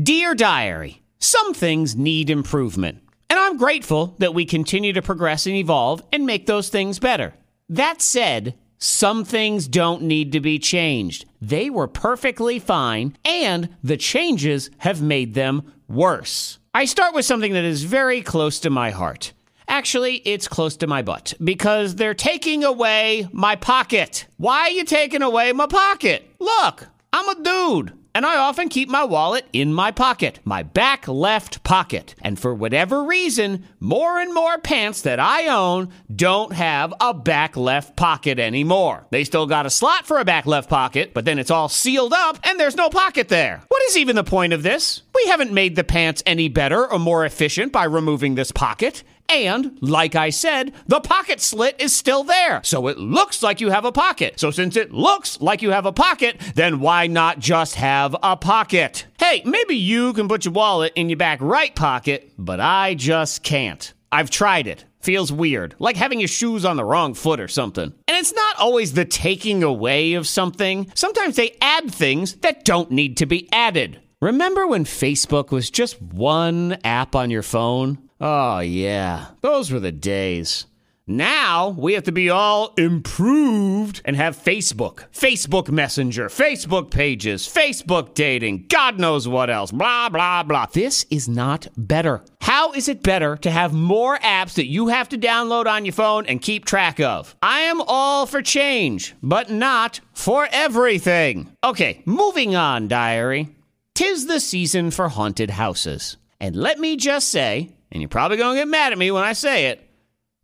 Dear Diary, some things need improvement, and I'm grateful that we continue to progress and evolve and make those things better. That said, some things don't need to be changed. They were perfectly fine, and the changes have made them worse. I start with something that is very close to my heart. Actually, it's close to my butt because they're taking away my pocket. Why are you taking away my pocket? Look, I'm a dude. And I often keep my wallet in my pocket, my back left pocket. And for whatever reason, more and more pants that I own don't have a back left pocket anymore. They still got a slot for a back left pocket, but then it's all sealed up and there's no pocket there. What is even the point of this? We haven't made the pants any better or more efficient by removing this pocket. And, like I said, the pocket slit is still there. So it looks like you have a pocket. So since it looks like you have a pocket, then why not just have a pocket? Hey, maybe you can put your wallet in your back right pocket, but I just can't. I've tried it. Feels weird, like having your shoes on the wrong foot or something. And it's not always the taking away of something. Sometimes they add things that don't need to be added. Remember when Facebook was just one app on your phone? Oh, yeah, those were the days. Now we have to be all improved and have Facebook, Facebook Messenger, Facebook pages, Facebook dating, God knows what else, blah, blah, blah. This is not better. How is it better to have more apps that you have to download on your phone and keep track of? I am all for change, but not for everything. Okay, moving on, diary. Tis the season for haunted houses. And let me just say, and you're probably going to get mad at me when I say it,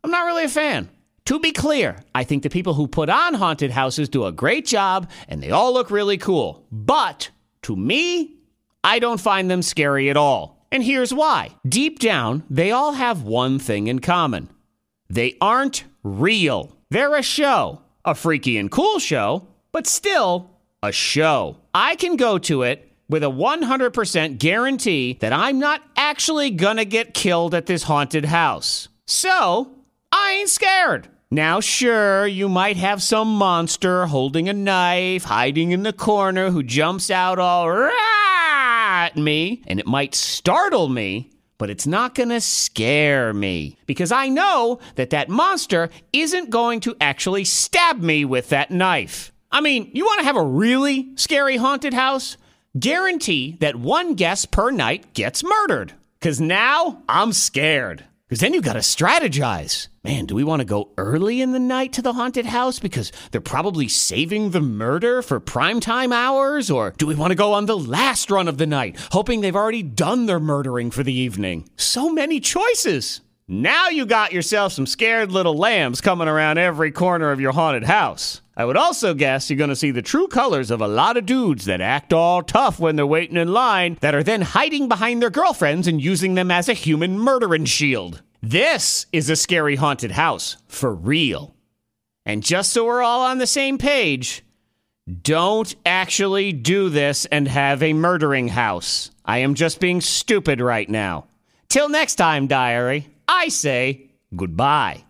I'm not really a fan. To be clear, I think the people who put on haunted houses do a great job and they all look really cool. But to me, I don't find them scary at all. And here's why. Deep down, they all have one thing in common they aren't real. They're a show, a freaky and cool show, but still a show. I can go to it with a 100% guarantee that I'm not actually gonna get killed at this haunted house. So, I ain't scared. Now, sure, you might have some monster holding a knife, hiding in the corner, who jumps out all at me, and it might startle me, but it's not gonna scare me. Because I know that that monster isn't going to actually stab me with that knife. I mean, you wanna have a really scary haunted house? Guarantee that one guest per night gets murdered. Because now I'm scared. Because then you got to strategize. Man, do we want to go early in the night to the haunted house because they're probably saving the murder for primetime hours? Or do we want to go on the last run of the night, hoping they've already done their murdering for the evening? So many choices. Now you got yourself some scared little lambs coming around every corner of your haunted house. I would also guess you're going to see the true colors of a lot of dudes that act all tough when they're waiting in line, that are then hiding behind their girlfriends and using them as a human murdering shield. This is a scary haunted house, for real. And just so we're all on the same page, don't actually do this and have a murdering house. I am just being stupid right now. Till next time, diary, I say goodbye.